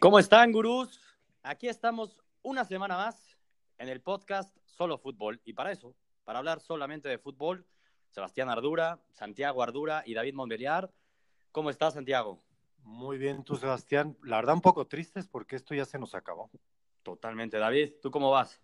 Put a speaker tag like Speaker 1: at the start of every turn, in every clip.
Speaker 1: ¿Cómo están, gurús? Aquí estamos una semana más en el podcast Solo Fútbol. Y para eso, para hablar solamente de fútbol, Sebastián Ardura, Santiago Ardura y David Montbeliar. ¿Cómo estás, Santiago?
Speaker 2: Muy bien, tú, Sebastián. La verdad, un poco tristes porque esto ya se nos acabó.
Speaker 1: Totalmente. David, ¿tú cómo vas?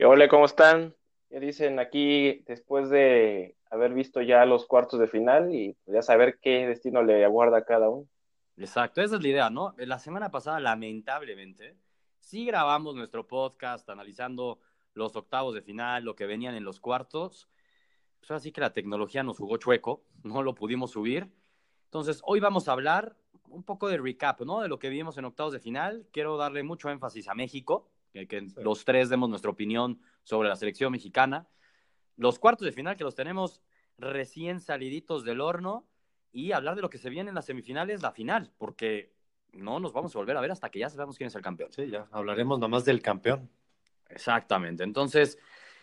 Speaker 3: Hola, ¿cómo están? Ya dicen aquí, después de haber visto ya los cuartos de final y ya saber qué destino le aguarda a cada uno.
Speaker 1: Exacto, esa es la idea, ¿no? La semana pasada, lamentablemente, sí grabamos nuestro podcast analizando los octavos de final, lo que venían en los cuartos. Pues así que la tecnología nos jugó chueco, no lo pudimos subir. Entonces, hoy vamos a hablar un poco de recap, ¿no? De lo que vimos en octavos de final. Quiero darle mucho énfasis a México, que, que los tres demos nuestra opinión sobre la selección mexicana. Los cuartos de final que los tenemos recién saliditos del horno y hablar de lo que se viene en las semifinales, la final, porque no nos vamos a volver a ver hasta que ya sepamos quién es el campeón.
Speaker 2: Sí, ya hablaremos nomás del campeón.
Speaker 1: Exactamente. Entonces,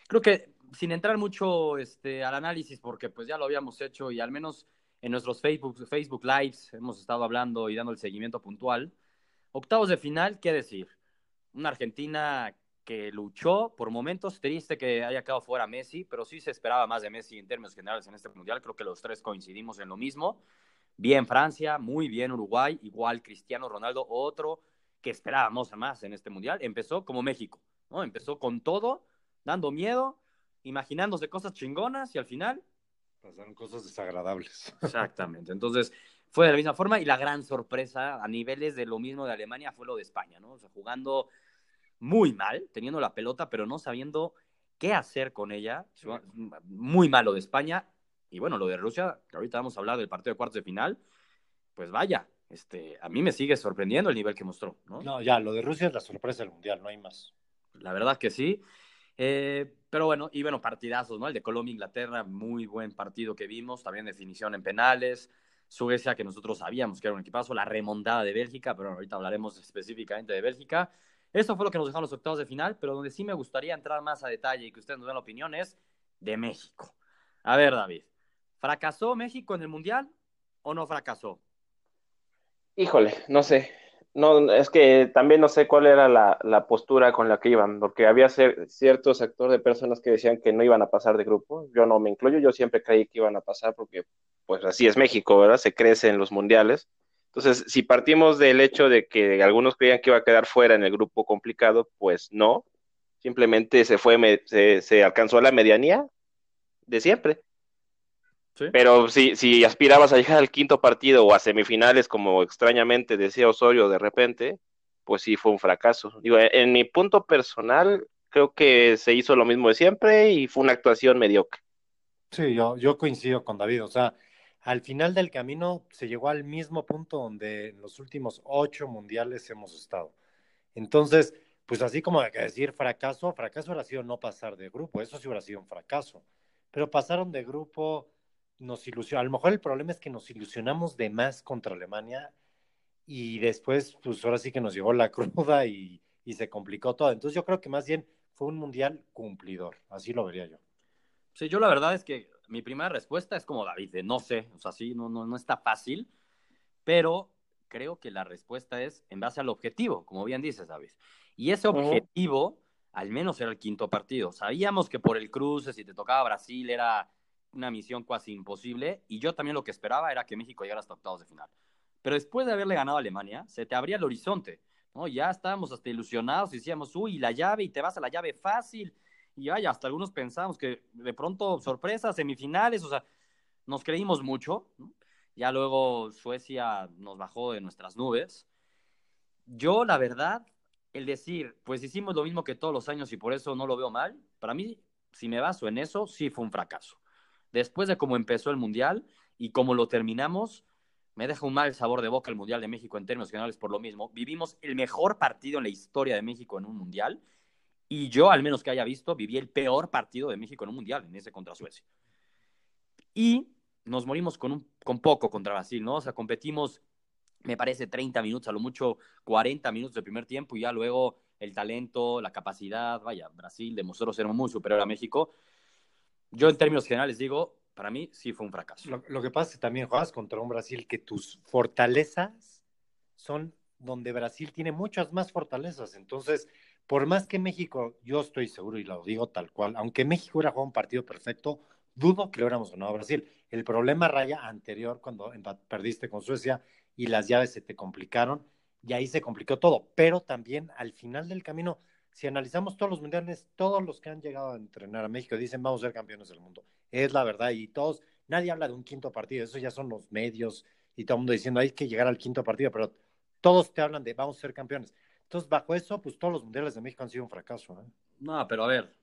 Speaker 1: creo que sin entrar mucho este, al análisis, porque pues ya lo habíamos hecho y al menos en nuestros Facebook, Facebook Lives hemos estado hablando y dando el seguimiento puntual. Octavos de final, ¿qué decir? Una Argentina que luchó por momentos, triste que haya quedado fuera Messi, pero sí se esperaba más de Messi en términos generales en este mundial, creo que los tres coincidimos en lo mismo. Bien Francia, muy bien Uruguay, igual Cristiano Ronaldo, otro que esperábamos más en este mundial, empezó como México, ¿no? Empezó con todo, dando miedo, imaginándose cosas chingonas y al final
Speaker 2: pasaron cosas desagradables.
Speaker 1: Exactamente. Entonces, fue de la misma forma y la gran sorpresa a niveles de lo mismo de Alemania fue lo de España, ¿no? O sea, jugando muy mal, teniendo la pelota, pero no sabiendo qué hacer con ella. Muy malo de España. Y bueno, lo de Rusia, que ahorita vamos a hablar del partido de cuartos de final, pues vaya, este, a mí me sigue sorprendiendo el nivel que mostró. No,
Speaker 2: no ya, lo de Rusia es la sorpresa del Mundial, no hay más.
Speaker 1: La verdad que sí. Eh, pero bueno, y bueno, partidazos, ¿no? El de Colombia-Inglaterra, muy buen partido que vimos, también definición en penales. Suecia, que nosotros sabíamos que era un equipazo, la remontada de Bélgica, pero ahorita hablaremos específicamente de Bélgica. Eso fue lo que nos dejaron los octavos de final, pero donde sí me gustaría entrar más a detalle y que ustedes nos den la opinión es de México. A ver, David, ¿fracasó México en el Mundial o no fracasó?
Speaker 3: Híjole, no sé. No, es que también no sé cuál era la, postura con la que iban, porque había cierto sector de personas que decían que no iban a pasar de grupo. Yo no me incluyo, yo siempre creí que iban a pasar porque, pues así es México, ¿verdad? Se crece en los mundiales. Entonces, si partimos del hecho de que algunos creían que iba a quedar fuera en el grupo complicado, pues no. Simplemente se fue, se, alcanzó a la medianía de siempre. Pero si, si aspirabas a llegar al quinto partido o a semifinales, como extrañamente decía Osorio de repente, pues sí fue un fracaso. Digo, en mi punto personal, creo que se hizo lo mismo de siempre y fue una actuación mediocre.
Speaker 2: Sí, yo, yo coincido con David. O sea, al final del camino se llegó al mismo punto donde en los últimos ocho mundiales hemos estado. Entonces, pues así como hay que decir fracaso, fracaso hubiera sido no pasar de grupo, eso sí hubiera sido un fracaso. Pero pasaron de grupo, nos ilusionó. A lo mejor el problema es que nos ilusionamos de más contra Alemania y después, pues ahora sí que nos llegó la cruda y, y se complicó todo. Entonces yo creo que más bien fue un mundial cumplidor, así lo vería yo.
Speaker 1: Sí, yo la verdad es que mi primera respuesta es como David, de no sé, o sea, sí, no, no, no está fácil, pero creo que la respuesta es en base al objetivo, como bien dices, David. Y ese objetivo, al menos era el quinto partido. Sabíamos que por el cruce, si te tocaba Brasil, era una misión casi imposible, y yo también lo que esperaba era que México llegara hasta octavos de final. Pero después de haberle ganado a Alemania, se te abría el horizonte, ¿no? Ya estábamos hasta ilusionados y decíamos, uy, la llave, y te vas a la llave fácil, y vaya, hasta algunos pensamos que de pronto sorpresas, semifinales, o sea, nos creímos mucho. Ya luego Suecia nos bajó de nuestras nubes. Yo, la verdad, el decir, pues hicimos lo mismo que todos los años y por eso no lo veo mal, para mí, si me baso en eso, sí fue un fracaso. Después de cómo empezó el Mundial y cómo lo terminamos, me deja un mal sabor de boca el Mundial de México en términos generales por lo mismo. Vivimos el mejor partido en la historia de México en un Mundial y yo, al menos que haya visto, viví el peor partido de México en un mundial, en ese contra Suecia. Y nos morimos con, un, con poco contra Brasil, ¿no? O sea, competimos, me parece, 30 minutos, a lo mucho 40 minutos de primer tiempo y ya luego el talento, la capacidad, vaya, Brasil demostró ser muy superior a México. Yo en términos generales digo, para mí sí fue un fracaso.
Speaker 2: Lo, lo que pasa es que también juegas contra un Brasil que tus fortalezas son donde Brasil tiene muchas más fortalezas. Entonces, por más que México, yo estoy seguro y lo digo tal cual, aunque México hubiera jugado un partido perfecto, dudo que le hubiéramos ganado a Brasil. El problema raya anterior cuando perdiste con Suecia y las llaves se te complicaron y ahí se complicó todo. Pero también al final del camino, si analizamos todos los mundiales, todos los que han llegado a entrenar a México dicen vamos a ser campeones del mundo. Es la verdad y todos, nadie habla de un quinto partido, eso ya son los medios y todo el mundo diciendo hay que llegar al quinto partido, pero todos te hablan de vamos a ser campeones. Entonces, bajo eso, pues todos los mundiales de México han sido un fracaso. ¿eh?
Speaker 1: No, pero a ver,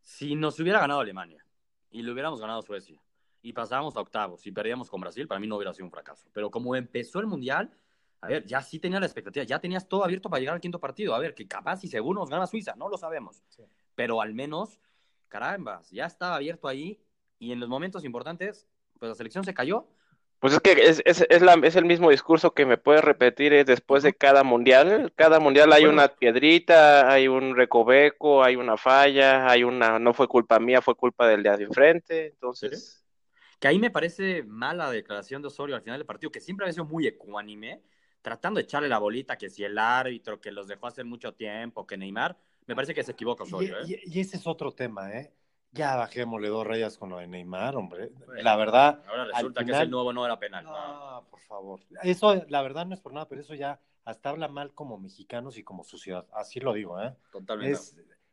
Speaker 1: si nos hubiera ganado Alemania y le hubiéramos ganado Suecia y pasábamos a octavos y perdíamos con Brasil, para mí no hubiera sido un fracaso. Pero como empezó el mundial, a ver, ya sí tenía la expectativa, ya tenías todo abierto para llegar al quinto partido. A ver, que capaz y seguro nos gana Suiza, no lo sabemos. Pero al menos, caramba, ya estaba abierto ahí y en los momentos importantes, pues la selección se cayó
Speaker 3: pues es que es, es, es, la, es, el mismo discurso que me puedes repetir eh, después de cada mundial. Cada mundial hay una piedrita, hay un recoveco, hay una falla, hay una, no fue culpa mía, fue culpa del de enfrente. Entonces.
Speaker 1: Que ahí me parece mala declaración de Osorio al final del partido, que siempre ha sido muy ecuánime, tratando de echarle la bolita que si el árbitro que los dejó hace mucho tiempo, que Neymar, me parece que se equivoca Osorio.
Speaker 2: Y, ¿eh? y ese es otro tema, ¿eh? Ya bajémosle dos rayas con lo de Neymar, hombre. la verdad.
Speaker 1: Ahora resulta que ese nuevo no era penal.
Speaker 2: No, por favor. Eso, la verdad, no es por nada, pero eso ya hasta habla mal como mexicanos y como sociedad. Así lo digo, ¿eh?
Speaker 1: Totalmente.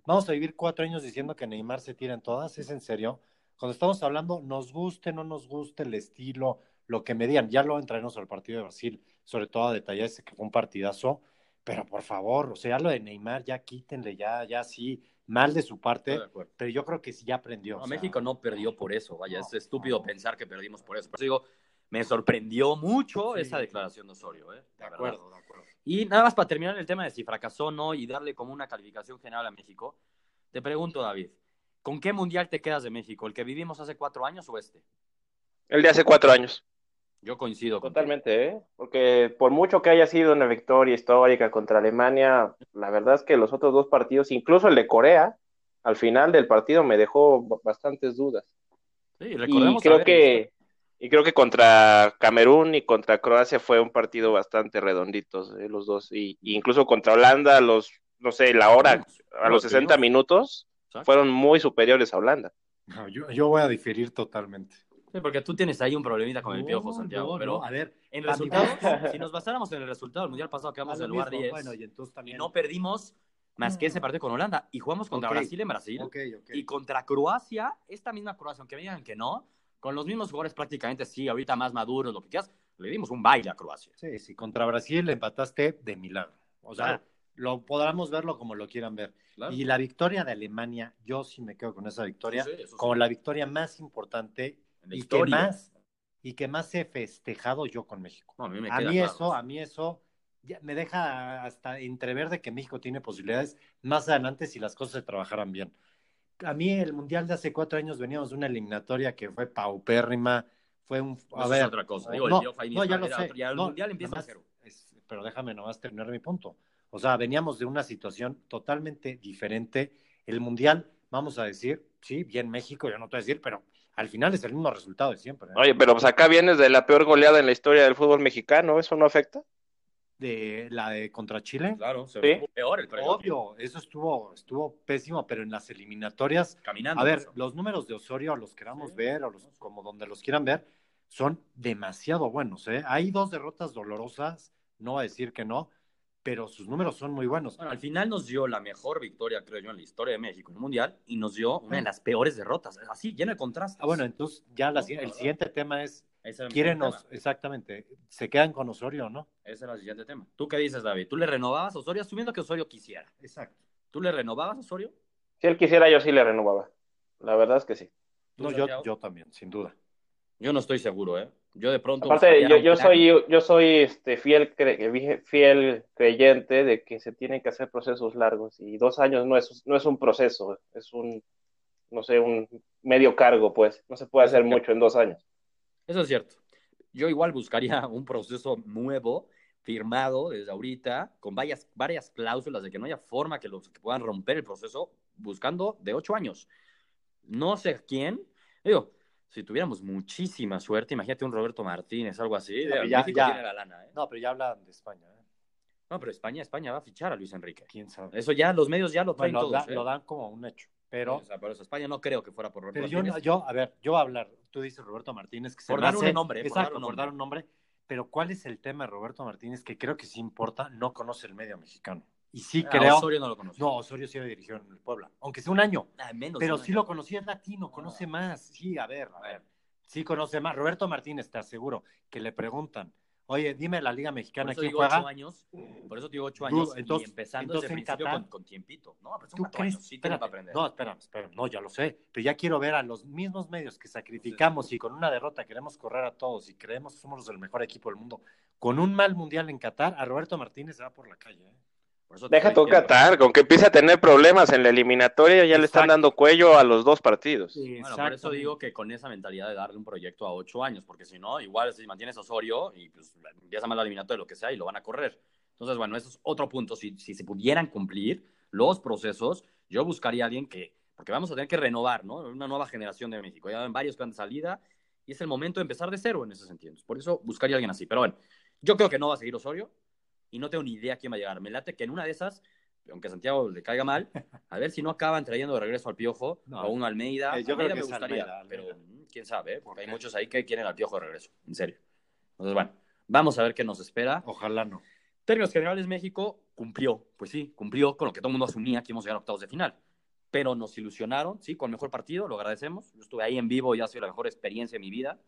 Speaker 2: vamos a vivir cuatro años diciendo que Neymar se tira en todas. ¿Es en serio? Cuando estamos hablando, nos guste, no nos guste el estilo, lo que me digan. Ya lo entraremos al partido de Brasil, sobre todo a detallar ese que fue un partidazo. Pero por favor, o sea, lo de Neymar, ya quítenle, ya, ya sí mal de su parte, pero yo creo que sí ya aprendió.
Speaker 1: México no perdió por eso, vaya, es estúpido pensar que perdimos por eso. Por eso digo, me sorprendió mucho esa declaración de Osorio. ¿eh?
Speaker 2: De acuerdo, de acuerdo.
Speaker 1: Y nada más para terminar el tema de si fracasó o no y darle como una calificación general a México, te pregunto, David, ¿con qué mundial te quedas de México? ¿El que vivimos hace cuatro años o este?
Speaker 3: El de hace cuatro años.
Speaker 1: Yo coincido.
Speaker 3: Totalmente, ¿eh? porque por mucho que haya sido una victoria histórica contra Alemania, la verdad es que los otros dos partidos, incluso el de Corea, al final del partido me dejó bastantes dudas.
Speaker 1: Sí, y
Speaker 3: creo que y creo que contra Camerún y contra Croacia fue un partido bastante redondito, ¿eh? los dos, y, incluso contra Holanda, los, no sé, la hora, a los 60 minutos, fueron muy superiores a Holanda.
Speaker 2: yo, yo voy a diferir totalmente.
Speaker 1: Sí, porque tú tienes ahí un problemita con el piojo, Santiago. pero, a ver, en resultados, si nos basáramos en el resultado del mundial pasado, quedamos en el lugar 10. y, no perdimos más que ese mm. partido con Holanda. Y jugamos contra Brasil en Brasil. y contra Croacia, esta misma Croacia, aunque me digan que no, con los mismos jugadores prácticamente, sí, ahorita más maduros, lo que quieras, le dimos un baile a Croacia.
Speaker 2: Sí, sí, contra Brasil le empataste de milagro. O sea, lo podamos verlo como lo quieran ver. Y la victoria de Alemania, yo sí me quedo con esa victoria, como la victoria más importante y que más y que más he festejado yo con México. a mí, eso, a mí eso me deja hasta entrever de que México tiene posibilidades más adelante si las cosas se trabajaran bien. A mí el mundial de hace cuatro años veníamos de una eliminatoria que fue paupérrima, fue un
Speaker 1: a ver, otra cosa. Digo, no,
Speaker 2: ya lo sé. el mundial empieza a cero. pero déjame nomás terminar mi punto. O sea, veníamos de una situación totalmente diferente. El mundial, vamos a decir, sí, bien México, yo no te voy a decir, pero al final es el mismo resultado de siempre. ¿eh?
Speaker 3: Oye, pero pues acá vienes de la peor goleada en la historia del fútbol mexicano, ¿eso no afecta?
Speaker 2: De la de contra Chile.
Speaker 1: Claro, se ¿Sí? peor el
Speaker 2: Obvio, eso estuvo, estuvo pésimo, pero en las eliminatorias.
Speaker 1: Caminando.
Speaker 2: A ver, los números de Osorio, los queramos ver, o los, como donde los quieran ver, son demasiado buenos. ¿eh? Hay dos derrotas dolorosas, no va a decir que no, pero sus números son muy buenos.
Speaker 1: Bueno, al final nos dio la mejor victoria, creo yo, en la historia de México en el Mundial y nos dio una de las peores derrotas. Así, lleno de contrastes.
Speaker 2: Ah, bueno, entonces ya el siguiente tema es, ¿quieren nos, exactamente, se quedan con Osorio o no?
Speaker 1: Ese era el siguiente tema. ¿Tú qué dices, David? ¿Tú le renovabas a Osorio asumiendo que Osorio quisiera?
Speaker 2: Exacto.
Speaker 1: ¿Tú le renovabas a Osorio?
Speaker 3: Si él quisiera, yo sí le renovaba. La verdad es que sí.
Speaker 2: No, yo, yo también, sin duda.
Speaker 1: Yo no estoy seguro, ¿eh? Yo de pronto.
Speaker 3: Aparte, yo, yo soy, yo soy este, fiel, fiel creyente de que se tienen que hacer procesos largos y dos años no es, no es un proceso, es un, no sé, un medio cargo, pues. No se puede hacer mucho en dos años.
Speaker 1: Eso es cierto. Yo igual buscaría un proceso nuevo, firmado desde ahorita, con varias, varias cláusulas de que no haya forma que los que puedan romper el proceso, buscando de ocho años. No sé quién, digo, si tuviéramos muchísima suerte, imagínate un Roberto Martínez, algo así.
Speaker 2: ya, tiene la lana, ¿eh? No, pero ya hablan de España. ¿eh?
Speaker 1: No, pero España, España va a fichar a Luis Enrique.
Speaker 2: ¿Quién sabe?
Speaker 1: Eso ya los medios ya lo traen
Speaker 2: Bueno,
Speaker 1: todos.
Speaker 2: da-
Speaker 1: ¿eh?
Speaker 2: lo dan como un hecho. Pero,
Speaker 1: O sea, por eso España no creo que fuera por Roberto
Speaker 2: pero yo,
Speaker 1: Martínez.
Speaker 2: yo, a ver, yo voy a hablar. Tú dices Roberto Martínez, que se
Speaker 1: Por
Speaker 2: me
Speaker 1: dar
Speaker 2: hace-
Speaker 1: un nombre, por
Speaker 2: Exacto, por dar un nombre. Pero ¿cuál es el tema de Roberto Martínez? Que creo que sí importa, no conoce el medio mexicano. Y sí
Speaker 1: Ah,
Speaker 2: creo.
Speaker 1: Osorio no lo conoce.
Speaker 2: No, Osorio sí lo dirigió en el Puebla, aunque sea un año.
Speaker 1: Ah, menos
Speaker 2: Pero sí
Speaker 1: año.
Speaker 2: lo conocía, es latino, conoce
Speaker 1: Ah.
Speaker 2: más. Sí, a ver, a ver. Sí conoce más. Roberto Martínez, te aseguro, que le preguntan, oye, dime la Liga Mexicana, ¿quién juega?
Speaker 1: ocho años. Por eso digo ocho años.
Speaker 2: entonces-
Speaker 1: y empezando
Speaker 2: entonces
Speaker 1: desde
Speaker 2: en
Speaker 1: principio
Speaker 2: Qatar-
Speaker 1: con, con tiempito. No, pero son
Speaker 2: ¿Tú
Speaker 1: cuatro
Speaker 2: crees?
Speaker 1: años. Sí para aprender.
Speaker 2: No, espérame, espérame. No, ya lo sé. Pero ya quiero ver a los mismos medios que sacrificamos y con una derrota queremos correr a todos y creemos que somos el mejor equipo del mundo. Con un mal mundial en Qatar, a Roberto Martínez se va por la calle. ¿eh?
Speaker 3: Deja tu. Qatar, con que empiece a tener problemas en la eliminatoria, ya le están dando cuello a los dos partidos.
Speaker 1: Bueno, por eso digo que con esa mentalidad de darle un proyecto a ocho años, porque si no, igual si mantienes a Osorio y pues empieza mal la eliminatoria, lo que sea, y lo van a correr. Entonces, bueno, eso es otro punto. Si, si se pudieran cumplir los procesos, yo buscaría a alguien que, porque vamos a tener que renovar, ¿no? Una nueva generación de México. Ya ven varios que han de salida y es el momento de empezar de cero en ese sentido. Por eso buscaría a alguien así. Pero bueno, yo creo que no va a seguir Osorio y no tengo ni idea quién va a llegar. Me late que en una de esas, aunque a Santiago le caiga mal, a ver si no acaban trayendo de regreso al Piojo
Speaker 2: No.
Speaker 1: o uno Almeida.
Speaker 2: Eh, yo creo
Speaker 1: Almeida
Speaker 2: que
Speaker 1: me gustaría,
Speaker 2: Almeida, Almeida.
Speaker 1: pero mm, quién sabe, ¿eh? porque hay muchos ahí que quieren al Piojo de regreso, en serio. Entonces, bueno, vamos a ver qué nos espera.
Speaker 2: Ojalá no.
Speaker 1: Términos generales, México cumplió, pues sí, cumplió con lo que todo el mundo asumía que íbamos a llegar a octavos de final. Pero nos ilusionaron, sí, con el mejor partido, lo agradecemos. Yo estuve ahí en vivo y ha sido la mejor experiencia de mi vida.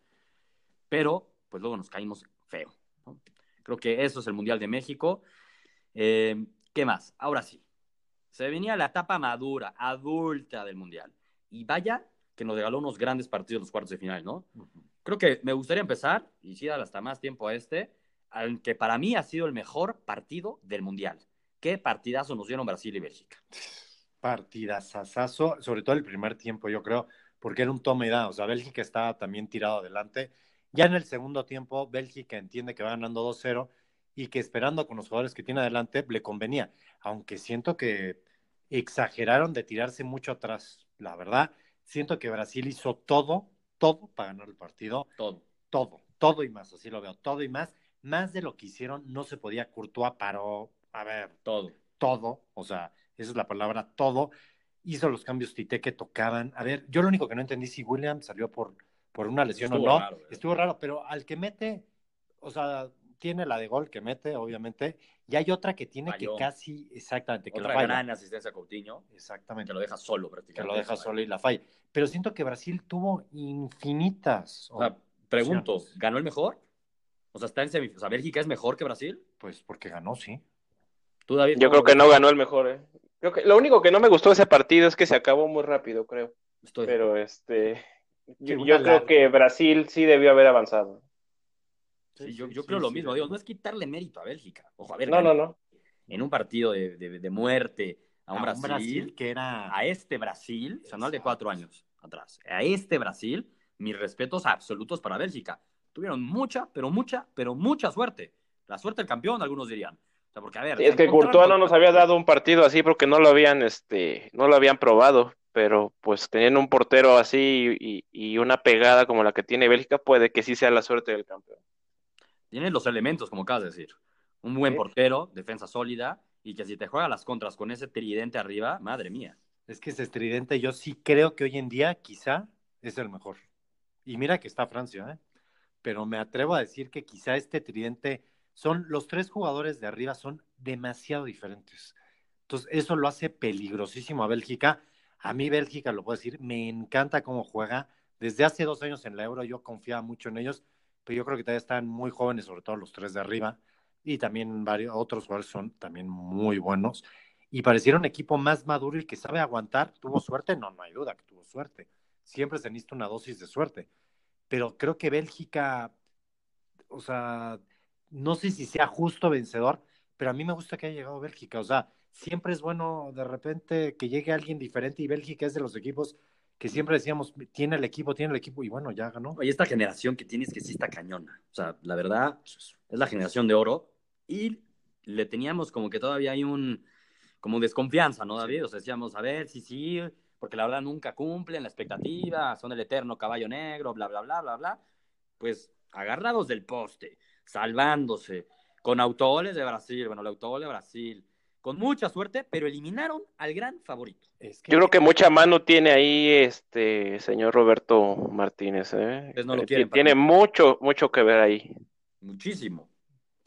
Speaker 1: Pero, pues luego nos caímos feo. ¿no? Creo que eso es el Mundial de México. Eh, ¿Qué más? Ahora sí. Se venía la etapa madura, adulta del Mundial. Y vaya que nos regaló unos grandes partidos los cuartos de final, ¿no? Creo que me gustaría empezar, y sí dar hasta más tiempo a este, al que para mí ha sido el mejor partido del Mundial. Qué partidazo nos dieron Brasil y Bélgica.
Speaker 2: Partidazazazo, sobre todo el primer tiempo, yo creo, porque era un toma y da. O sea, Bélgica estaba también tirado adelante. Ya en el segundo tiempo, Bélgica entiende que va ganando 2-0 y que esperando con los jugadores que tiene adelante le convenía. Aunque siento que exageraron de tirarse mucho atrás. La verdad, siento que Brasil hizo todo, todo para ganar el partido.
Speaker 1: Todo.
Speaker 2: Todo, todo y más, así lo veo, todo y más. Más de lo que hicieron, no se podía. Courtois paró, a ver,
Speaker 1: Todo.
Speaker 2: todo, o sea, esa es la palabra, todo. Hizo los cambios Tite que tocaban. A ver, yo lo único que no entendí si William salió por, por una lesión
Speaker 1: Estuvo
Speaker 2: o no. Estuvo raro, pero al que mete, o sea, tiene la de gol que mete, obviamente, y hay otra que tiene
Speaker 1: Falló.
Speaker 2: que casi, exactamente, que
Speaker 1: Otra
Speaker 2: la falla.
Speaker 1: gran asistencia a Coutinho,
Speaker 2: Exactamente,
Speaker 1: que lo deja solo
Speaker 2: que
Speaker 1: prácticamente.
Speaker 2: lo deja solo y la falla. Pero siento que Brasil tuvo infinitas.
Speaker 1: O sea, pregunto. ¿ganó el mejor? O sea, está en semifinales. O sea, ¿Bélgica es mejor que Brasil?
Speaker 2: Pues porque ganó, sí.
Speaker 1: ¿Tú, David?
Speaker 3: Yo creo que no ganó el mejor, ¿eh? Creo que lo único que no me gustó de ese partido es que se acabó muy rápido, creo.
Speaker 1: Estoy-
Speaker 3: Pero este, yo, creo
Speaker 2: larga.
Speaker 3: que Brasil sí debió haber avanzado.
Speaker 1: Sí, yo,
Speaker 2: Sí,
Speaker 1: yo
Speaker 2: sí,
Speaker 1: creo lo mismo.
Speaker 2: sí.
Speaker 1: Digo, no es quitarle mérito a Bélgica. Ojo, a ver,
Speaker 3: No, no, no.
Speaker 1: en un partido de, de- de muerte a un,
Speaker 2: A
Speaker 1: Brasil,
Speaker 2: que era.
Speaker 1: a este Brasil, o sea, no al de cuatro años atrás, a este Brasil, mis respetos absolutos para Bélgica. Tuvieron mucha, pero mucha, pero mucha suerte. La suerte del campeón, algunos dirían. O sea, porque, a ver,
Speaker 3: Sí, es que Courtois no nos había dado un partido así porque no lo habían, este, no lo habían probado, pero pues teniendo un portero así y, y una pegada como la que tiene Bélgica, puede que sí sea la suerte del campeón.
Speaker 1: Tiene los elementos, como acabas de decir. Un buen
Speaker 3: Sí.
Speaker 1: portero, defensa sólida, y que si te juega las contras con ese tridente arriba, madre mía.
Speaker 2: Es que ese estridente yo sí creo que hoy en día quizá es el mejor. Y mira que está Francia, ¿eh? Pero me atrevo a decir que quizá este tridente son los tres jugadores de arriba son demasiado diferentes. Entonces eso lo hace peligrosísimo a Bélgica. A mí Bélgica, lo puedo decir, me encanta cómo juega. Desde hace dos años en la Euro yo confiaba mucho en ellos, pero yo creo que todavía están muy jóvenes, sobre todo los tres de arriba. Y también varios otros jugadores son también muy buenos y pareciera un equipo más maduro y que sabe aguantar. ¿Tuvo suerte? No, no hay duda que tuvo suerte. Siempre se necesita una dosis de suerte. Pero creo que Bélgica, o sea, no sé si sea justo vencedor, pero a mí me gusta que haya llegado Bélgica. O sea, siempre es bueno de repente que llegue alguien diferente y Bélgica es de los equipos que siempre decíamos, tiene el equipo, tiene el equipo, y bueno, ya ganó.
Speaker 1: Oye, esta generación que tienes que sí está cañona. O sea, la verdad, es la generación de oro. Y le teníamos como que todavía hay un, como desconfianza, ¿no, David? O sea, decíamos, a ver, sí, sí, porque la verdad nunca cumplen la expectativa, son el eterno caballo negro, bla, bla, bla, bla, bla. Pues agarrados del poste, salvándose, con autogoles de Brasil, bueno, el autogol de Brasil, con mucha suerte, pero eliminaron al gran favorito.
Speaker 3: Es que... Yo creo que mucha mano tiene ahí este señor Roberto Martínez, ¿eh?
Speaker 1: Pues no lo quieren,
Speaker 3: tiene mucho, mucho que ver ahí.
Speaker 1: Muchísimo.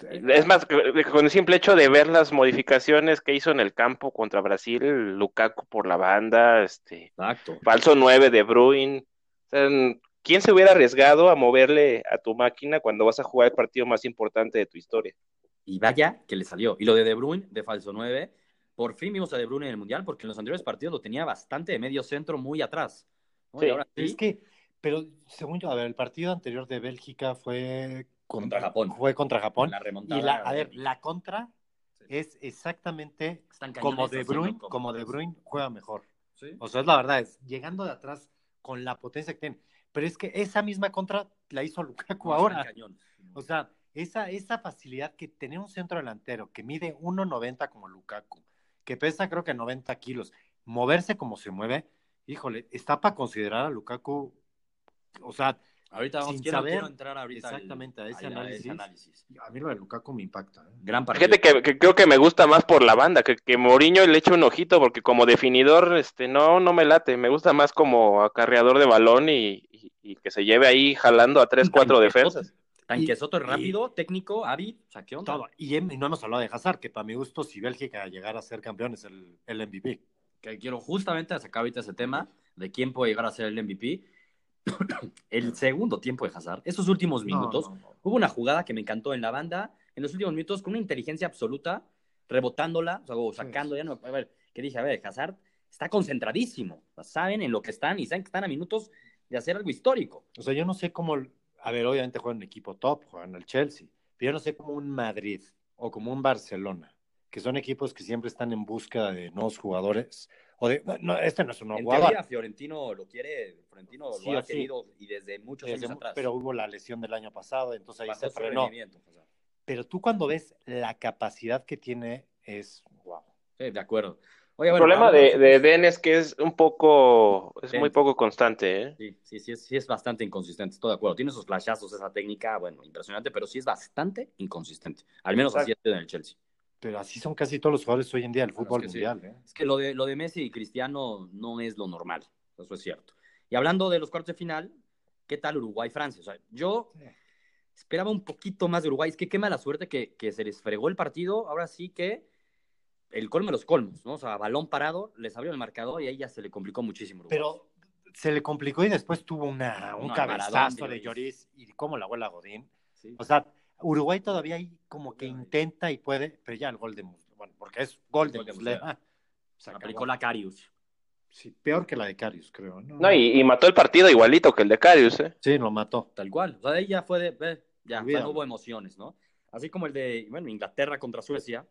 Speaker 3: Es más, con el simple hecho de ver las modificaciones que hizo en el campo contra Brasil, Lukaku por la banda, este,
Speaker 1: Exacto.
Speaker 3: falso 9 de Bruin. ¿Quién se hubiera arriesgado a moverle a tu máquina cuando vas a jugar el partido más importante de tu historia?
Speaker 1: Y vaya que le salió. Y lo de De Bruyne, de falso 9, por fin vimos a De Bruyne en el Mundial, porque en los anteriores partidos lo tenía bastante de medio centro, muy atrás.
Speaker 2: Sí. Es que, pero según yo, a ver, el partido anterior de Bélgica fue
Speaker 1: contra, Japón.
Speaker 2: Fue contra Japón.
Speaker 1: La
Speaker 2: y la, a ver, la contra es exactamente como De Bruyne, como De Bruyne juega mejor. O sea, es la verdad, es llegando de atrás con la potencia que tiene. Pero es que esa misma contra la hizo Lukaku ahora. O sea, esa, esa facilidad que tener un centro delantero que mide 1.90 como Lukaku, que pesa creo que 90 kilos, moverse como se mueve, híjole, está para considerar a Lukaku, o sea,
Speaker 1: Ahorita vamos, quiero, saber entrar ahorita
Speaker 2: exactamente a, ese análisis. A mí lo de Lukaku me impacta. ¿eh?
Speaker 1: Gran partido.
Speaker 3: Fíjate que, creo que me gusta más por la banda, que, que Mourinho le eche un ojito, porque como definidor, este, no, no me late. Me gusta más como acarreador de balón y, que se lleve ahí jalando a tres, cuatro defensas.
Speaker 1: Tanquesoto es rápido, técnico, hábil, o sea, ¿qué onda?
Speaker 2: Y, no hemos hablado de Hazard, que para mi gusto, si Bélgica llegara a ser campeón, es el, el MVP.
Speaker 1: Que quiero justamente sacar ahorita ese tema de quién puede llegar a ser el MVP el segundo tiempo de Hazard, esos últimos minutos, hubo una jugada que me encantó en la banda, en los últimos minutos, con una inteligencia absoluta, rebotándola, o sea, sacando, ya no, a ver, que dije, a ver, Hazard está concentradísimo, saben en lo que están y saben que están a minutos de hacer algo histórico.
Speaker 2: O sea, yo no sé cómo, a ver, obviamente juegan en equipo top, juegan el Chelsea, pero yo no sé cómo un Madrid o como un Barcelona, que son equipos que siempre están en busca de nuevos jugadores, o de, no, este no es un
Speaker 1: en Teoría, Fiorentino lo quiere, Fiorentino lo ha querido y desde muchos años atrás.
Speaker 2: Pero hubo la lesión del año pasado, entonces ahí se frenó. Pero tú cuando ves la capacidad que tiene es wow.
Speaker 1: Sí, de acuerdo.
Speaker 3: El problema de, de Den es que es un poco, es muy poco constante, ¿eh?
Speaker 1: Sí, sí, sí es, sí es bastante inconsistente, estoy de acuerdo. Tiene esos flashazos, esa técnica, bueno, impresionante, pero sí es bastante inconsistente. Al menos así es en el Chelsea.
Speaker 2: Pero así son casi todos los jugadores hoy en día del fútbol mundial. ¿eh?
Speaker 1: Es que lo de, lo de Messi y Cristiano no es lo normal, eso es cierto. Y hablando de los cuartos de final, ¿qué tal Uruguay-Francia? O sea, yo esperaba un poquito más de Uruguay. Es que qué mala suerte que, que se les fregó el partido. Ahora sí que el colmo de los colmos, ¿no? O sea, balón parado, les abrió el marcador y ahí ya se le complicó muchísimo. Uruguay.
Speaker 2: Pero se le complicó y después tuvo una, un cabezazo de Lloris y cómo la abuela Godín. O sea, Uruguay todavía hay como que intenta y puede, pero ya el gol de bueno, porque es gol de.
Speaker 1: Se aplicó la Carius.
Speaker 2: Sí, peor que la de Carius, creo. No,
Speaker 3: no y, mató el partido igualito que el de Carius, ¿eh?
Speaker 2: Sí, lo mató.
Speaker 1: Tal cual. O sea, ahí ya fue de, ya, no hubo emociones, ¿no? Así como el de, bueno, Inglaterra contra Suecia.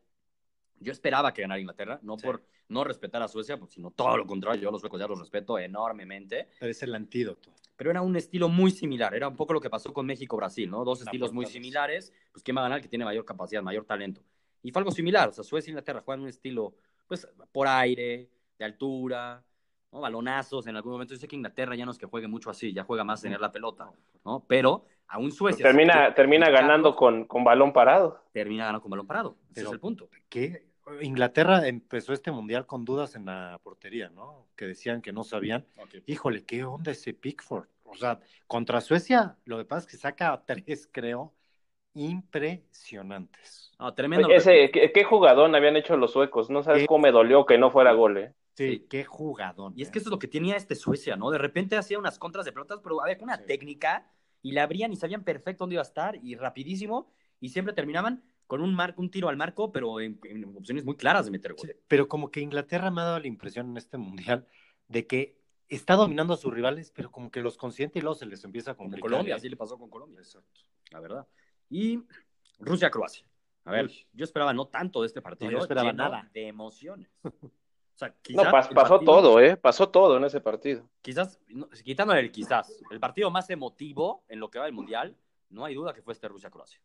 Speaker 1: Yo esperaba que ganara Inglaterra, no por no respetar a Suecia, pues, sino todo lo contrario. Yo los suecos ya los respeto enormemente.
Speaker 2: Pero es el antídoto
Speaker 1: pero era un estilo muy similar. Era un poco lo que pasó con México-Brasil, ¿no? Dos estilos muy similares. Pues, ¿quién va a ganar? Que tiene mayor capacidad, mayor talento. Y fue algo similar. O sea, Suecia e Inglaterra juegan un estilo, pues, por aire, de altura, ¿no? balonazos. En algún momento yo sé que Inglaterra ya no es que juegue mucho así, ya juega más tener la pelota, ¿no? Pero aún Suecia.
Speaker 3: termina, termina ganando con, con balón parado.
Speaker 1: Termina ganando con balón parado. Ese es el punto.
Speaker 2: ¿Qué? Inglaterra empezó este mundial con dudas en la portería, ¿no? Que decían que no sabían. Híjole, ¿qué onda ese Pickford? O sea, contra Suecia, lo que pasa es que saca tres, creo, impresionantes.
Speaker 1: No, tremendo.
Speaker 3: Ese, ¿qué, jugadón habían hecho los suecos? No sabes cómo me dolió que no fuera gol, ¿eh?
Speaker 2: Sí, qué jugadón.
Speaker 1: Y es que eso es lo que tenía este Suecia, ¿no? De repente hacía unas contras de pelotas, pero había una técnica y la abrían y sabían perfecto dónde iba a estar y rapidísimo y siempre terminaban con un marco, un tiro al marco, pero en, opciones muy claras de meter gol.
Speaker 2: pero como que Inglaterra me ha dado la impresión en este mundial de que está dominando a sus rivales, pero como que los consiente y luego se les empieza a complicar.
Speaker 1: Con Colombia, así le pasó con Colombia. Exacto. La verdad. Y Rusia-Croacia. A ver, yo esperaba no tanto de este partido.
Speaker 2: No, yo esperaba nada.
Speaker 1: De emociones.
Speaker 3: O sea, quizás no, pasó todo, ¿eh? Pasó todo en ese partido.
Speaker 1: Quizás, quitándole el quizás, el partido más emotivo en lo que va del Mundial, no hay duda que fue este Rusia-Croacia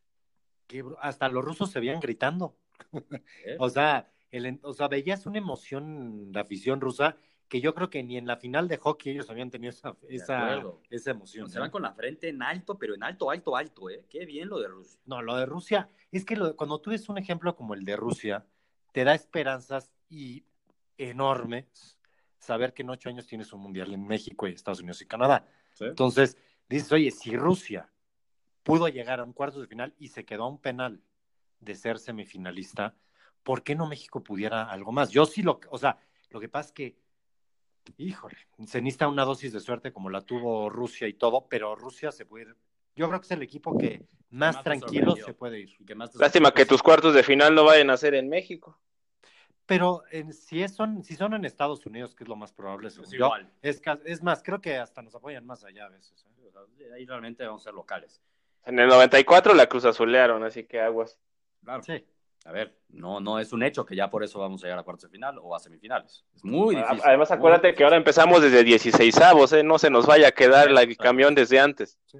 Speaker 2: hasta los rusos se veían gritando. ¿Eh? o, sea, el, o sea, veías una emoción, la afición rusa, que yo creo que ni en la final de hockey ellos habían tenido esa, esa, esa emoción.
Speaker 1: Se van con la frente en alto, pero en alto, alto, alto, ¿eh? Qué bien lo de Rusia.
Speaker 2: No, lo de Rusia, es que cuando tú ves un ejemplo como el de Rusia, te da esperanzas y enormes saber que en ocho años tienes un mundial en México y Estados Unidos y Canadá. Entonces, dices, oye, si Rusia pudo llegar a un cuarto de final y se quedó a un penal de ser semifinalista, ¿por qué no México pudiera algo más? Yo sí lo, o sea, lo que pasa es que, híjole, se necesita una dosis de suerte como la tuvo Rusia y todo, pero Rusia se puede ir. Yo creo que es el equipo que más, tranquilo se puede ir.
Speaker 3: Lástima que tus cuartos de final no vayan a ser en México.
Speaker 2: Pero si, son, si son en Estados Unidos, que es lo más probable, es, igual. Es, más, creo que hasta nos apoyan más allá a veces.
Speaker 1: ¿eh? Ahí realmente vamos a ser locales.
Speaker 3: En el 94 la Cruz Azulearon, así que aguas.
Speaker 1: Claro. Sí. A ver, no, no es un hecho que ya por eso vamos a llegar a cuartos de final o a semifinales. Es muy difícil.
Speaker 3: Además, acuérdate que ahora empezamos desde 16 avos, ¿eh? No se nos vaya a quedar el camión desde antes. Sí.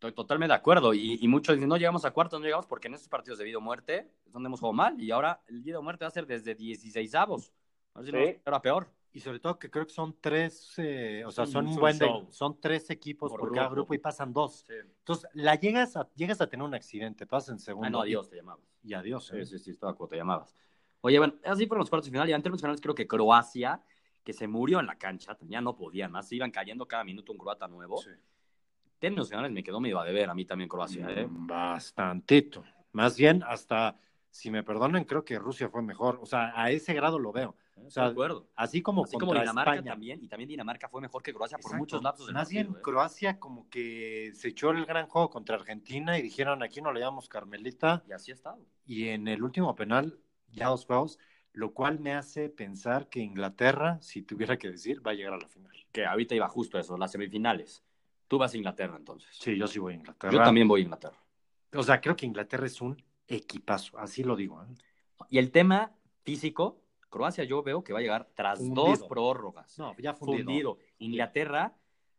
Speaker 1: Estoy totalmente de acuerdo. Y, muchos dicen, no llegamos a cuartos, no llegamos porque en estos partidos de vida o muerte es donde hemos jugado mal. Y ahora el vida o muerte va a ser desde 16 avos. A ver si era peor.
Speaker 2: Y sobre todo que creo que son tres, eh, o sea, son un buen son tres equipos por, cada grupo y pasan dos. Entonces, la llegas a, llegas a tener un accidente, pasas en segundo. Ah,
Speaker 1: no, adiós te llamabas.
Speaker 2: Y adiós.
Speaker 1: ¿eh? Sí, sí, sí, estaba te llamabas. Oye, bueno, así fueron los cuartos de final. Y en términos finales creo que Croacia, que se murió en la cancha, ya no podían más, se iban cayendo cada minuto un croata nuevo. Sí términos generales me quedó medio a deber a mí también Croacia. ¿eh?
Speaker 2: Mm, bastantito. Más bien, hasta, si me perdonan, creo que Rusia fue mejor. O sea, a ese grado lo veo. O sea, de acuerdo. Así como,
Speaker 1: así como Dinamarca también, y también Dinamarca fue mejor que Croacia por muchos lapsos
Speaker 2: Más bien, ¿eh? Croacia como que se echó el gran juego contra Argentina y dijeron, aquí no le llamamos Carmelita.
Speaker 1: Y así ha estado.
Speaker 2: Y en el último penal, ya dos juegos, lo cual me hace pensar que Inglaterra, si tuviera que decir, va a llegar a la final.
Speaker 1: Que ahorita iba justo eso, las semifinales. Tú vas a Inglaterra entonces.
Speaker 2: Sí, yo sí voy a Inglaterra.
Speaker 1: Yo también voy a Inglaterra.
Speaker 2: O sea, creo que Inglaterra es un equipazo, así lo digo. ¿eh?
Speaker 1: Y el tema físico, Croacia yo veo que va a llegar tras dos prórrogas.
Speaker 2: No, ya fundido.
Speaker 1: Inglaterra,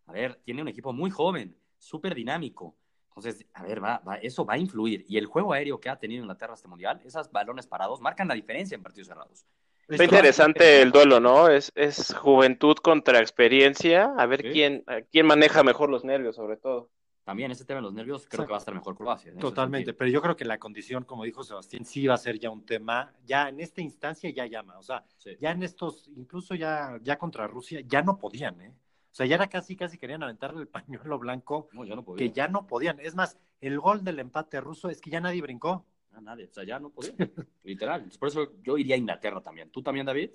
Speaker 1: a ver, tiene un equipo muy joven, súper dinámico. Entonces, a ver, va, eso va a influir. Y el juego aéreo que ha tenido Inglaterra este mundial, esos balones parados, marcan la diferencia en partidos cerrados.
Speaker 3: Está interesante el duelo, ¿no? Es, es juventud contra experiencia. A ver quién, quién maneja mejor los nervios, sobre todo.
Speaker 1: También ese tema de los nervios creo que va a estar mejor Croacia.
Speaker 2: Totalmente, pero yo creo que la condición, como dijo Sebastián, sí va a ser ya un tema, ya en esta instancia ya llama, o sea, ya en estos, incluso ya, ya contra Rusia, ya no podían, ¿eh? O sea, ya era casi, casi querían aventarle el pañuelo blanco, que ya no podían. Es más, el gol del empate ruso es que ya nadie brincó.
Speaker 1: Ah, nadie, o sea, ya no podía, literal. Por eso yo iría a Inglaterra también. ¿Tú también, David?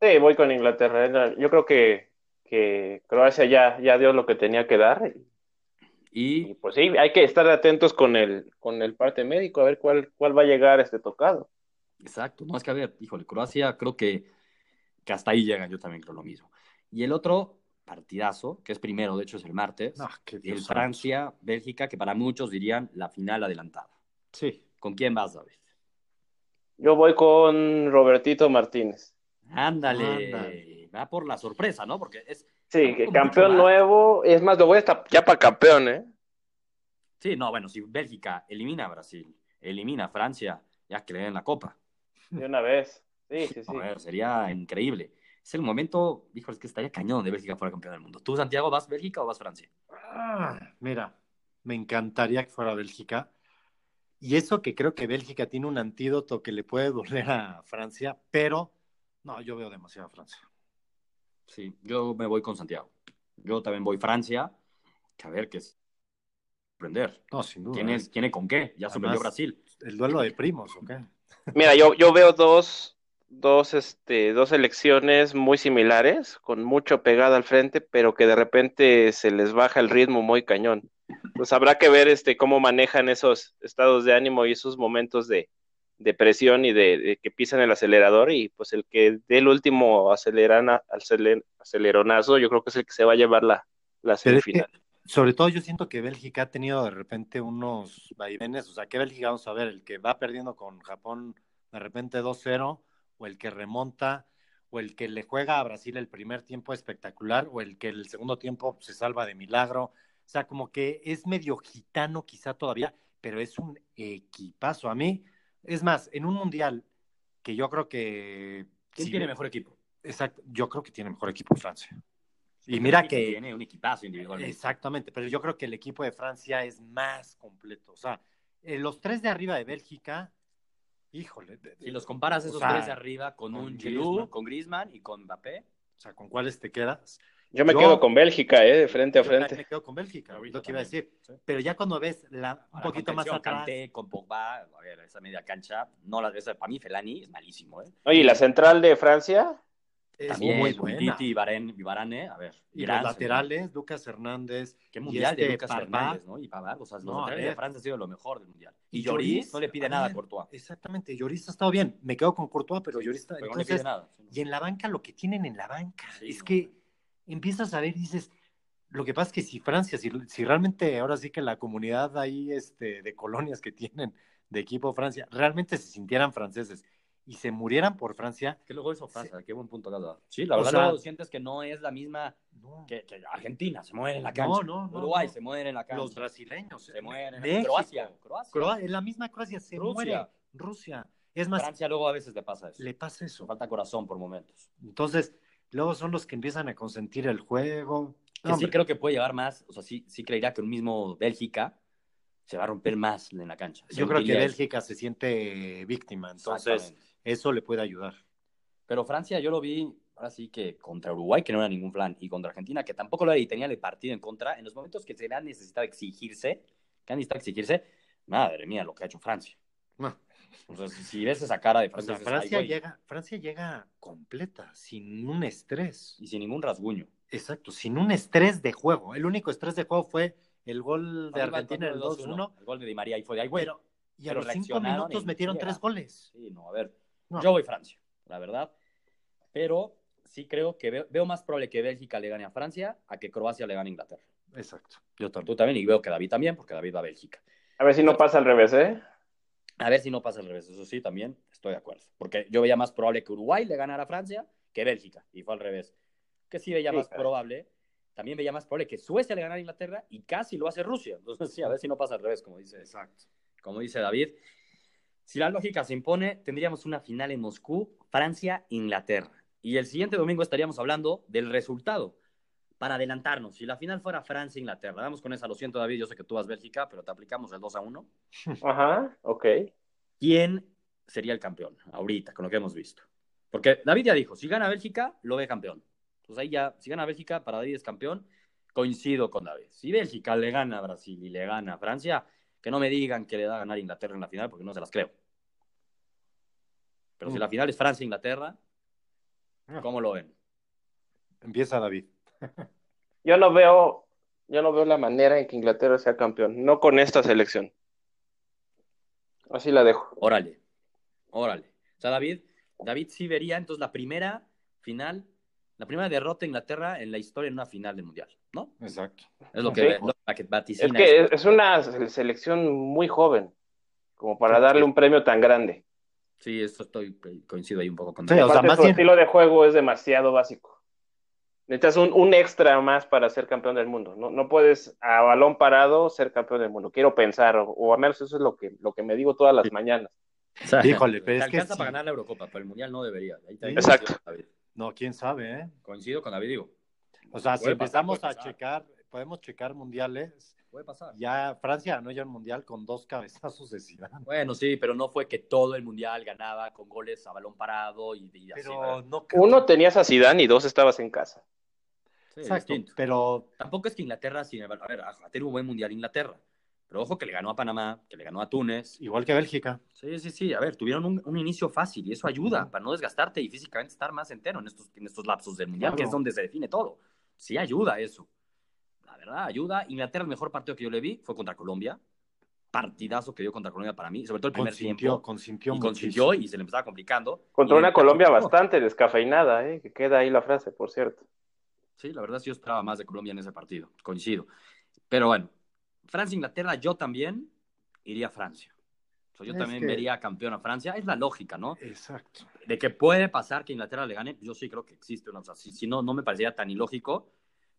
Speaker 3: Sí, voy con Inglaterra. Yo creo que, que Croacia ya, ya dio lo que tenía que dar. Y, pues sí, hay que estar atentos con el, con el parte médico, a ver cuál, cuál va a llegar este tocado.
Speaker 1: Exacto, no es que a ver, híjole, Croacia creo que, que hasta ahí llegan, yo también creo lo mismo. Y el otro partidazo, que es primero, de hecho es el martes, ah, el Francia-Bélgica, que para muchos dirían la final adelantada.
Speaker 2: Sí.
Speaker 1: ¿Con quién vas, David?
Speaker 3: Yo voy con Robertito Martínez.
Speaker 1: Ándale, va por la sorpresa, ¿no? Porque es.
Speaker 3: Sí, que campeón nuevo. Es más, lo voy estar ya para campeón, ¿eh?
Speaker 1: Sí, no, bueno, si Bélgica elimina a Brasil, elimina a Francia, ya que le den la copa.
Speaker 3: De una vez. Sí, sí, sí.
Speaker 1: A ver, sería increíble. Es el momento, dijo, es que estaría cañón de Bélgica fuera campeón del mundo. ¿Tú, Santiago, vas Bélgica o vas Francia?
Speaker 2: Ah, mira, me encantaría que fuera Bélgica y eso que creo que Bélgica tiene un antídoto que le puede doler a Francia, pero no, yo veo demasiado a Francia.
Speaker 1: Sí, yo me voy con Santiago. Yo también voy Francia, que a ver qué es aprender.
Speaker 2: No, sin duda.
Speaker 1: ¿Tiene, ¿tiene con qué? Ya sorprendió Brasil.
Speaker 2: El duelo de primos, ¿o qué?
Speaker 3: Mira, yo, yo veo dos, dos, este, dos elecciones muy similares, con mucho pegada al frente, pero que de repente se les baja el ritmo muy cañón pues habrá que ver este cómo manejan esos estados de ánimo y esos momentos de, presión y de, que pisan el acelerador y pues el que dé el último acelerana, aceleronazo yo creo que es el que se va a llevar la, la semifinal.
Speaker 2: sobre todo yo siento que Bélgica ha tenido de repente unos vaivenes, o sea, que Bélgica vamos a ver, el que va perdiendo con Japón de repente 2-0 o el que remonta o el que le juega a Brasil el primer tiempo espectacular o el que el segundo tiempo se salva de milagro o sea, como que es medio gitano quizá todavía, pero es un equipazo. A mí, es más, en un mundial que yo creo que...
Speaker 1: ¿Quién tiene mejor equipo?
Speaker 2: Exacto, yo creo que tiene mejor equipo Francia. Y mira que...
Speaker 1: Tiene un equipazo individualmente.
Speaker 2: Exactamente, pero yo creo que el equipo de Francia es más completo. O sea, eh, los tres de arriba de Bélgica, híjole.
Speaker 1: Si los comparas esos
Speaker 2: sea,
Speaker 1: tres de arriba con,
Speaker 2: con
Speaker 1: un. Giroud, con Griezmann y con Mbappé,
Speaker 2: O sea, ¿con cuáles te quedas?
Speaker 3: Yo me
Speaker 2: Yo-
Speaker 3: quedo con Bélgica, ¿eh? De frente a
Speaker 2: Yo
Speaker 3: frente.
Speaker 2: me quedo con Bélgica, lo que iba a decir.
Speaker 1: sí.
Speaker 2: Pero ya cuando ves la, un
Speaker 1: Ahora,
Speaker 2: poquito más atrás,
Speaker 1: con Pogba, a ver, esa media cancha, no la, esa, para mí Felani es malísimo, ¿eh?
Speaker 3: Oye, ¿y la central de Francia?
Speaker 2: es
Speaker 1: También,
Speaker 2: muy buena.
Speaker 1: Titi y Varane, a ver.
Speaker 2: Y
Speaker 1: Irán,
Speaker 2: los laterales, Lucas Hernández.
Speaker 1: Qué
Speaker 2: y
Speaker 1: mundial de
Speaker 2: este
Speaker 1: Lucas. Hernández, ¿no? Y Pavard, o sea, los
Speaker 2: No,
Speaker 1: laterales de Francia han sido lo mejor del mundial.
Speaker 2: Y
Speaker 1: Y Lloris
Speaker 2: Lloris,
Speaker 1: no le pide nada a Courtois.
Speaker 2: Exactamente, Lloris ha estado bien. Me quedo con Courtois, pero Lloris está.
Speaker 1: Pero no le pide nada.
Speaker 2: y en la banca lo que tienen en la banca
Speaker 1: Sí,
Speaker 2: es
Speaker 1: no.
Speaker 2: que empiezas a ver y dices, lo que pasa es que si Francia, si, si realmente ahora sí que la comunidad ahí este, de colonias que tienen de equipo Francia, realmente se sintieran franceses y se murieran por Francia,
Speaker 1: Que luego eso pasa, qué buen punto que has dado. Sí, la
Speaker 2: O
Speaker 1: verdad,
Speaker 2: sea-
Speaker 1: luego sientes que no es la misma
Speaker 2: no,
Speaker 1: que, que Argentina, se muere en la
Speaker 2: No,
Speaker 1: cancha.
Speaker 2: no, no,
Speaker 1: Uruguay
Speaker 2: no.
Speaker 1: se muere en la cancha.
Speaker 2: los brasileños,
Speaker 1: se mueren.
Speaker 2: México,
Speaker 1: Croacia, Croacia.
Speaker 2: Croa- en la misma Croacia se
Speaker 1: Rusia.
Speaker 2: muere Rusia. Es más,
Speaker 1: Francia luego a veces le pasa eso.
Speaker 2: le pasa eso.
Speaker 1: Falta corazón por momentos.
Speaker 2: Entonces, luego son los que empiezan a consentir el juego.
Speaker 1: Que
Speaker 2: No,
Speaker 1: sí creo que puede llegar más, o sea, sí, sí creería que un mismo Bélgica se va a romper más en la cancha.
Speaker 2: yo creo que. Bélgica se siente víctima, entonces eso le puede ayudar.
Speaker 1: Pero Francia yo lo vi, ahora sí que contra Uruguay, que no era ningún plan, y contra Argentina, que tampoco lo era y tenía el partido en contra, en los momentos que se le ha necesitado exigirse, que han necesitado exigirse, madre mía, lo que ha hecho Francia.
Speaker 2: No.
Speaker 1: Si ves esa cara de
Speaker 2: O
Speaker 1: Francia,
Speaker 2: sea,
Speaker 1: dices, "Ay,
Speaker 2: Francia
Speaker 1: güey",
Speaker 2: llega, Francia llega completa, sin un estrés.
Speaker 1: y sin ningún rasguño.
Speaker 2: Exacto, sin un estrés de juego. El único estrés de juego fue el gol de Argentina, el 2-1.
Speaker 1: El gol de Di María y fue de ahí, güey.
Speaker 2: Pero, y a
Speaker 1: pero
Speaker 2: los cinco minutos
Speaker 1: en
Speaker 2: metieron tres goles.
Speaker 1: Sí, no, a ver.
Speaker 2: No.
Speaker 1: Yo voy Francia, la verdad. Pero sí creo que veo, veo más probable que Bélgica le gane a Francia a que Croacia le gane a Inglaterra.
Speaker 2: Exacto, yo también.
Speaker 1: Tú también, y veo que David también, porque David va a Bélgica.
Speaker 3: A ver si no pasa al revés, ¿eh?
Speaker 1: A ver si no pasa al revés, eso sí, también estoy de acuerdo. Porque yo veía más probable que Uruguay le ganara a Francia que Bélgica, y fue al revés. Que sí veía
Speaker 3: Sí,
Speaker 1: más probable, también veía más probable que Suecia le ganara a Inglaterra y casi lo hace Rusia. Entonces sí, a ver si no pasa al revés, como dice,
Speaker 2: Exacto.
Speaker 1: como dice David. Si la lógica se impone, tendríamos una final en Moscú, Francia-Inglaterra. Y el siguiente domingo estaríamos hablando del resultado. Para adelantarnos, si la final fuera Francia-Inglaterra, vamos con esa, lo siento David, yo sé que tú vas Bélgica, pero te aplicamos el 2 a 1.
Speaker 3: Ajá, ok.
Speaker 1: ¿quién sería el campeón ahorita, con lo que hemos visto? Porque David ya dijo, si gana Bélgica, lo ve campeón. Entonces ahí ya, si gana Bélgica, para David es campeón. Coincido con David. Si Bélgica le gana a Brasil y le gana a Francia, que no me digan que le da a ganar Inglaterra en la final, porque no se las creo. Pero si
Speaker 2: Mm.
Speaker 1: la final es Francia-Inglaterra, ¿cómo lo ven?
Speaker 2: Empieza David.
Speaker 3: Yo no veo, yo no veo la manera en que Inglaterra sea campeón, no con esta selección. Así la dejo.
Speaker 1: Órale, órale. O sea, David, David sí vería entonces la primera final, la primera derrota de Inglaterra en la historia en una final del Mundial, ¿no?
Speaker 2: Exacto.
Speaker 1: Es lo que,
Speaker 3: Sí.
Speaker 1: ve- lo- la que
Speaker 3: Es que
Speaker 1: esto.
Speaker 3: es, una se- selección muy joven, como para darle un premio tan grande.
Speaker 1: Sí, esto estoy, coincido ahí un poco con
Speaker 2: Sí,
Speaker 1: David.
Speaker 2: o sea,
Speaker 3: Aparte,
Speaker 2: más
Speaker 3: su
Speaker 2: bien-
Speaker 3: estilo de juego es demasiado básico. Necesitas un, un extra más para ser campeón del mundo. No, no puedes a balón parado ser campeón del mundo. Quiero pensar, o, o al menos eso es lo que, lo que me digo todas las mañanas.
Speaker 1: O sea,
Speaker 2: Híjole, pero
Speaker 1: te
Speaker 2: es que
Speaker 1: alcanza
Speaker 2: sí.
Speaker 1: para ganar la Eurocopa, pero el Mundial no debería. Ahí
Speaker 3: Exacto.
Speaker 2: No, quién sabe, ¿eh?
Speaker 1: Coincido con David, digo.
Speaker 2: O sea, si
Speaker 1: Puede
Speaker 2: empezamos a
Speaker 1: pasar.
Speaker 2: checar, podemos checar mundiales.
Speaker 1: Puede pasar.
Speaker 2: Ya Francia ganó ya un mundial con dos cabezazos de Zidane.
Speaker 1: Bueno, sí, pero no fue que todo el Mundial ganaba con goles a balón parado y, y así.
Speaker 2: Pero no
Speaker 3: Uno tenías a Zidane y dos estabas en casa.
Speaker 1: Sí,
Speaker 2: Exacto,
Speaker 1: distinto.
Speaker 2: pero
Speaker 1: Tampoco es que Inglaterra, sin a ver, ha tenido un buen Mundial Inglaterra. Pero ojo que le ganó a Panamá, que le ganó a Túnez.
Speaker 2: igual que Bélgica.
Speaker 1: Sí, sí, sí. A ver, tuvieron un, un inicio fácil y eso ayuda para no desgastarte y físicamente estar más entero en estos, en estos lapsos del Mundial,
Speaker 2: Claro.
Speaker 1: que es donde se define todo. Sí ayuda eso. La verdad, ayuda. Inglaterra, el mejor partido que yo le vi fue contra Colombia. Partidazo que dio contra Colombia para mí, sobre todo el primer
Speaker 2: Consintió,
Speaker 1: tiempo.
Speaker 2: consintió
Speaker 1: Y
Speaker 2: muchísimo.
Speaker 1: consintió y se le empezaba complicando.
Speaker 3: Contra una Colombia bastante descafeinada, ¿eh? que queda ahí la frase, por cierto.
Speaker 1: Sí, la verdad sí yo esperaba más de Colombia en ese partido, coincido. Pero bueno, Francia-Inglaterra, yo también iría a Francia. O sea, yo
Speaker 2: Es
Speaker 1: también
Speaker 2: que-
Speaker 1: vería campeón a Francia. Es la lógica, ¿no?
Speaker 2: Exacto.
Speaker 1: De que puede pasar que Inglaterra le gane, yo sí creo que existe una. O sea, si, si no, no me parecería tan ilógico,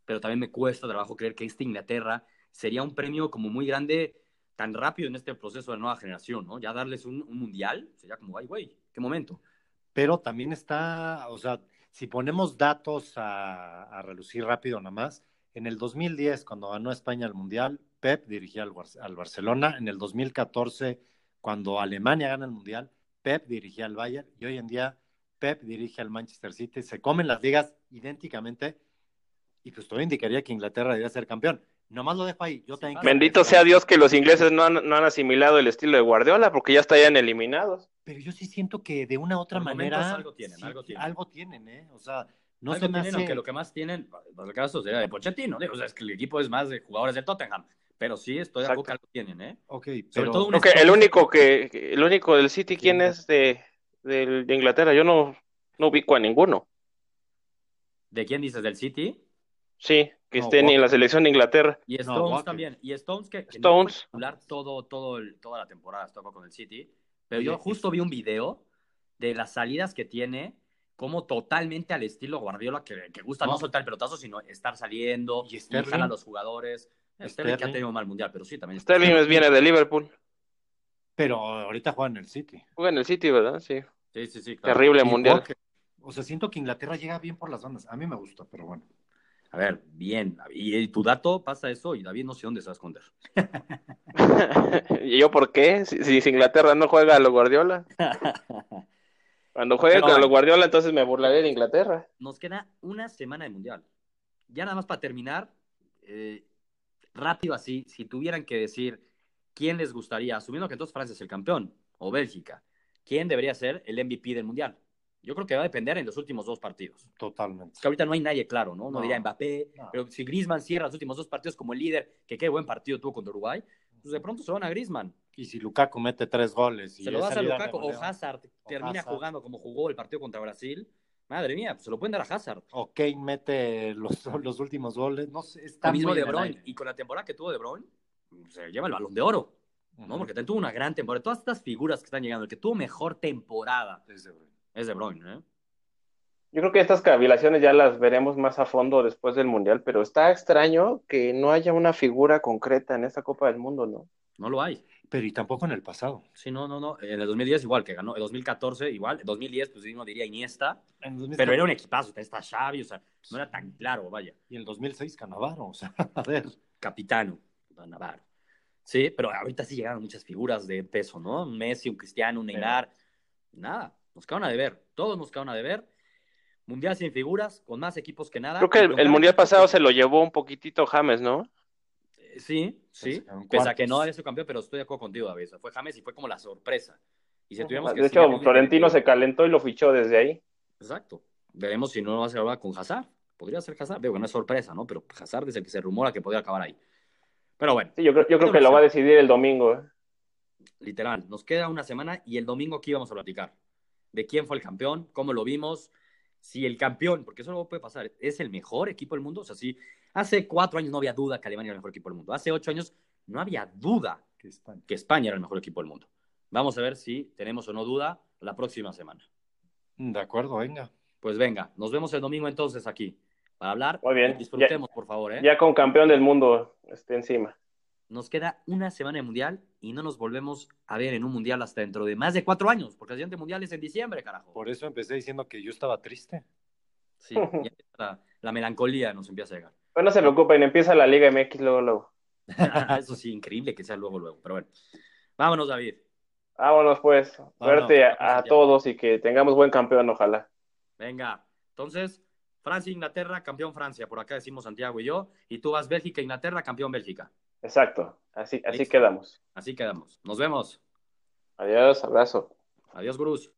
Speaker 1: pero también me cuesta trabajo creer que este Inglaterra sería un premio como muy grande tan rápido en este proceso de nueva generación, ¿no? Ya darles un, un mundial sería como, ay, güey, qué momento.
Speaker 2: Pero también está, o sea, si ponemos datos a, a, relucir rápido nada más, en el 2010, cuando ganó España el Mundial, Pep dirigía al, al, Barcelona. En el 2014, cuando Alemania gana el Mundial, Pep dirigía al Bayern. Y hoy en día, Pep dirige al Manchester City. Se comen las ligas idénticamente. Y pues todo indicaría que Inglaterra debería ser campeón. Nomás lo dejo ahí. Yo también
Speaker 3: Bendito sea Dios que los ingleses no han, no han, asimilado el estilo de Guardiola porque ya estarían eliminados.
Speaker 2: Pero yo sí siento que de una u otra manera
Speaker 1: algo tienen,
Speaker 2: sí,
Speaker 1: algo tienen.
Speaker 2: Algo tienen, ¿eh? O sea, no
Speaker 1: algo
Speaker 2: se me
Speaker 1: tienen,
Speaker 2: hace...
Speaker 1: aunque lo que más tienen, en el caso sería de Pochettino, o sea, es que el equipo es más de jugadores del Tottenham. Pero sí, estoy de acuerdo que algo tienen, ¿eh?
Speaker 2: Ok,
Speaker 1: Sobre
Speaker 2: pero...
Speaker 1: todo un
Speaker 3: que el único que, el único del City, ¿quién es de, de, de Inglaterra? Yo no, no ubico a ninguno.
Speaker 1: ¿De quién dices? ¿Del City?
Speaker 3: Sí, que
Speaker 2: No,
Speaker 3: esté ni en la selección de Inglaterra.
Speaker 1: Y Stones también. Y Stones que, que
Speaker 3: Stones.
Speaker 1: no todo, todo el- toda la temporada estuvo con el City. Pero yo justo vi un video de las salidas que tiene, como totalmente al estilo Guardiola, que, que gusta no.
Speaker 2: No.
Speaker 1: soltar el pelotazo, sino estar saliendo,
Speaker 2: Y Sterling.
Speaker 1: a los jugadores. Sterling, que ha
Speaker 2: Sterling.
Speaker 1: tenido un mal mundial, pero sí, también.
Speaker 3: Sterling es- viene de Liverpool.
Speaker 2: Pero ahorita juega en el City.
Speaker 3: Juega en el City, ¿verdad? Sí.
Speaker 1: Sí, sí, sí. claro.
Speaker 3: Terrible
Speaker 2: Y
Speaker 3: mundial.
Speaker 2: O sea, siento que Inglaterra llega bien por las bandas. A mí me gusta, pero bueno.
Speaker 1: A ver, bien. Y, y tu dato pasa eso y David no sé dónde se va a esconder.
Speaker 3: ¿Y yo por qué? Si, si Inglaterra no juega a los Guardiola. Cuando juegue
Speaker 1: Pero
Speaker 3: con los Guardiola, entonces me burlaré de Inglaterra.
Speaker 1: Nos queda una semana de mundial. Ya nada más para terminar, eh, rápido así, si tuvieran que decir quién les gustaría, asumiendo que entonces Francia es el campeón o Bélgica, quién debería ser el MVP del mundial. Yo creo que va a depender en los últimos dos partidos.
Speaker 2: Totalmente.
Speaker 1: Es que ahorita no hay nadie claro, ¿no? No,
Speaker 2: No.
Speaker 1: diría Mbappé,
Speaker 2: No.
Speaker 1: pero si Griezmann cierra los últimos dos partidos como el líder, que qué buen partido tuvo contra Uruguay, pues de pronto se van a Griezmann.
Speaker 2: Y si Lukaku mete tres goles y
Speaker 1: Se lo das a Lukaku o Hazard termina
Speaker 2: Hazard.
Speaker 1: jugando como jugó el partido contra Brasil. Madre mía, pues se lo pueden dar a Hazard.
Speaker 2: o Kane mete los, los últimos goles, no sé, está
Speaker 1: Lo mismo De Bruyne. Y con la temporada que tuvo De Bruyne, se lleva el balón de oro, ¿no? Porque también tuvo una gran temporada. Todas estas figuras que están llegando, el que tuvo mejor temporada
Speaker 2: Es De Bruyne.
Speaker 1: Es De Bruyne, ¿eh?
Speaker 3: Yo creo que estas cavilaciones ya las veremos más a fondo después del Mundial, pero está extraño que no haya una figura concreta en esta Copa del Mundo, ¿no?
Speaker 1: No lo hay.
Speaker 2: Pero y tampoco en el pasado.
Speaker 1: Sí, no, no, no. En el 2010 igual, que ganó. En 2014 igual. En 2010, pues uno diría Iniesta.
Speaker 2: En 2000
Speaker 1: Pero era un equipazo. Está Xavi, o sea, no era tan claro, vaya.
Speaker 2: Y en el 2006 Canavaro, o sea, a ver.
Speaker 1: Capitano, Navarro. Sí, pero ahorita sí llegaron muchas figuras de peso, ¿no? Messi, un Cristiano, un Neymar. Nada, nos quedaron a deber. Todos nos quedaron a deber. Mundial sin figuras, con más equipos que nada.
Speaker 3: Creo que el, Mundial pasado
Speaker 1: que-
Speaker 3: se lo llevó un poquitito James, ¿no?
Speaker 1: Eh, Sí, sí.
Speaker 2: Quedaron
Speaker 1: Pese a que no es su campeón, pero estoy de acuerdo contigo, David. Fue James y fue como la sorpresa. Y si tuviéramos que
Speaker 3: De hecho, Florentino se calentó y lo fichó desde ahí.
Speaker 1: Exacto. Veremos si no lo va a hacer ahora con Hazard. Podría ser Hazard. Digo, no es sorpresa, ¿no? Pero Hazard es el que se rumora que podría acabar ahí. Pero bueno,
Speaker 3: Sí, yo creo, yo creo que lo va a decidir el domingo. ¿eh?
Speaker 1: literal, nos queda una semana y el domingo aquí vamos a platicar de quién fue el campeón, cómo lo vimos, si el campeón, porque eso no puede pasar, es el mejor equipo del mundo. O sea, si hace cuatro años no había duda que Alemania era el mejor equipo del mundo, hace ocho años no había duda
Speaker 2: Que España.
Speaker 1: que España era el mejor equipo del mundo. Vamos a ver si tenemos o no duda la próxima semana.
Speaker 2: De acuerdo, venga.
Speaker 1: Pues venga, nos vemos el domingo entonces aquí para hablar.
Speaker 3: Muy bien.
Speaker 1: Disfrutemos, por favor. ¿eh?
Speaker 3: Ya con campeón del mundo este, encima.
Speaker 1: Nos queda una semana de mundial y no nos volvemos a ver en un mundial hasta dentro de más de cuatro años, porque el siguiente mundial es en diciembre, carajo.
Speaker 2: Por eso empecé diciendo que yo estaba triste.
Speaker 1: Sí, ya la, la melancolía nos empieza a llegar.
Speaker 3: Pero no se preocupen, empieza la Liga MX luego, luego.
Speaker 1: Eso sí, increíble que sea luego, luego. Pero bueno, vámonos, David.
Speaker 3: Vámonos pues. Suerte
Speaker 1: Vámonos.
Speaker 3: a, a todos y que tengamos buen campeón, ojalá.
Speaker 1: Venga, entonces, Francia, Inglaterra, campeón Francia. Por acá decimos Santiago y yo. Y tú vas Bélgica, Inglaterra, campeón Bélgica.
Speaker 3: Exacto. Así, así
Speaker 1: Listo.
Speaker 3: quedamos.
Speaker 1: Así quedamos. Nos vemos.
Speaker 3: Adiós, abrazo.
Speaker 1: Adiós, Gurús.